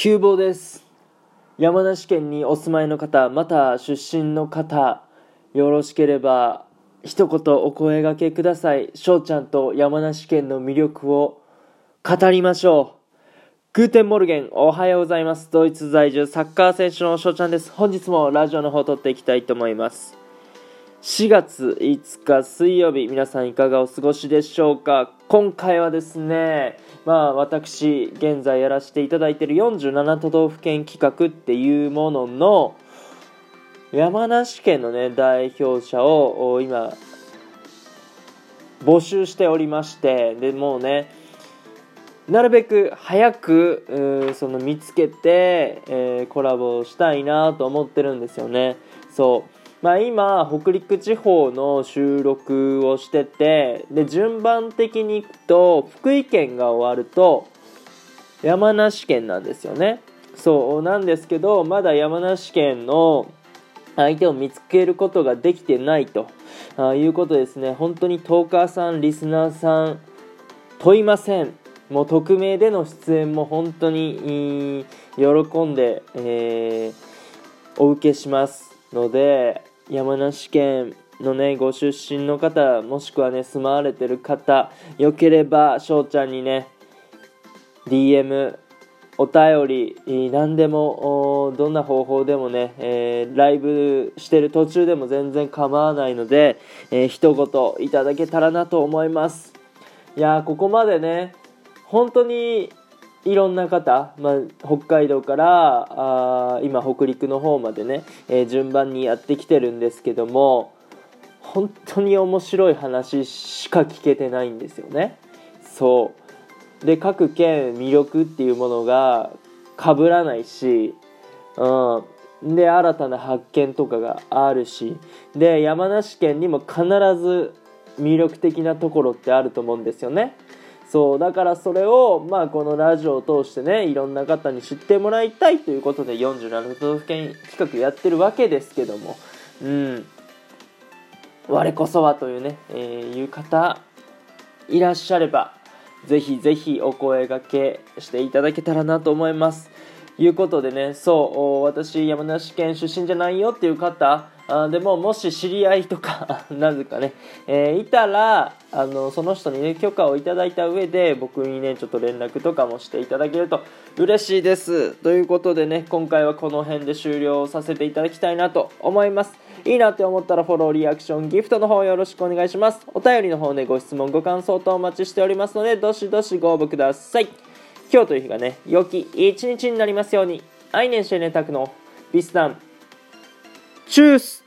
急募です。山梨県にお住まいの方また出身の方よろしければ一言お声がけください。翔ちゃんと山梨県の魅力を語りましょう。 Guten Morgen おはようございます。ドイツ在住サッカー選手の翔ちゃんです。本日もラジオの方を録っていきたいと思います。4月5日水曜日皆さんいかがお過ごしでしょうか？今回はですねまあ私現在やらせていただいている47都道府県企画っていうものの山梨県のね代表者を今募集しておりましてでもうねなるべく早くその見つけて、えー、コラボしたいなと思ってるんですよね。そう。まあ、今北陸地方の収録をしててで順番的にいくと福井県が終わると山梨県なんですよね。そうなんですけどまだ山梨県の相手を見つけることができてないと。あいうことですね。本当にトーカーさんリスナーさん問いません。もう匿名での出演も本当に喜んで、えー、お受けします。ので山梨県のねご出身の方もしくはね住まわれてる方よければ翔ちゃんにね DM お便り何でもどんな方法でもね、えー、ライブしてる途中でも全然構わないので、えー、一言いただけたらなと思います。いやここまでね本当にいろんな方、まあ、北海道からあ今北陸の方までね、えー、順番にやってきてるんですけども本当に面白い話しか聞けてないんですよね。そう。で各県魅力っていうものが被らないし、うん、で新たな発見とかがあるしで山梨県にも必ず魅力的なところってあると思うんですよね。そうだからそれをまあこのラジオを通してねいろんな方に知ってもらいたいということで47都道府県企画やってるわけですけども。うん。我こそはというね、えー、いう方いらっしゃればぜひぜひお声がけしていただけたらなと思います。いうことでねそう私山梨県出身じゃないよっていう方あでももし知り合いとか なぜかね、えー、いたらあのその人にね許可をいただいた上で僕にねちょっと連絡とかもしていただけると嬉しいです。ということでね今回はこの辺で終了させていただきたいなと思います。いいなって思ったらフォローリアクションギフトの方よろしくお願いします。お便りの方ねご質問ご感想とお待ちしておりますのでどしどしご応募ください。今日という日がね良き一日になりますように。アイネンシェネタクのビスタンチュース。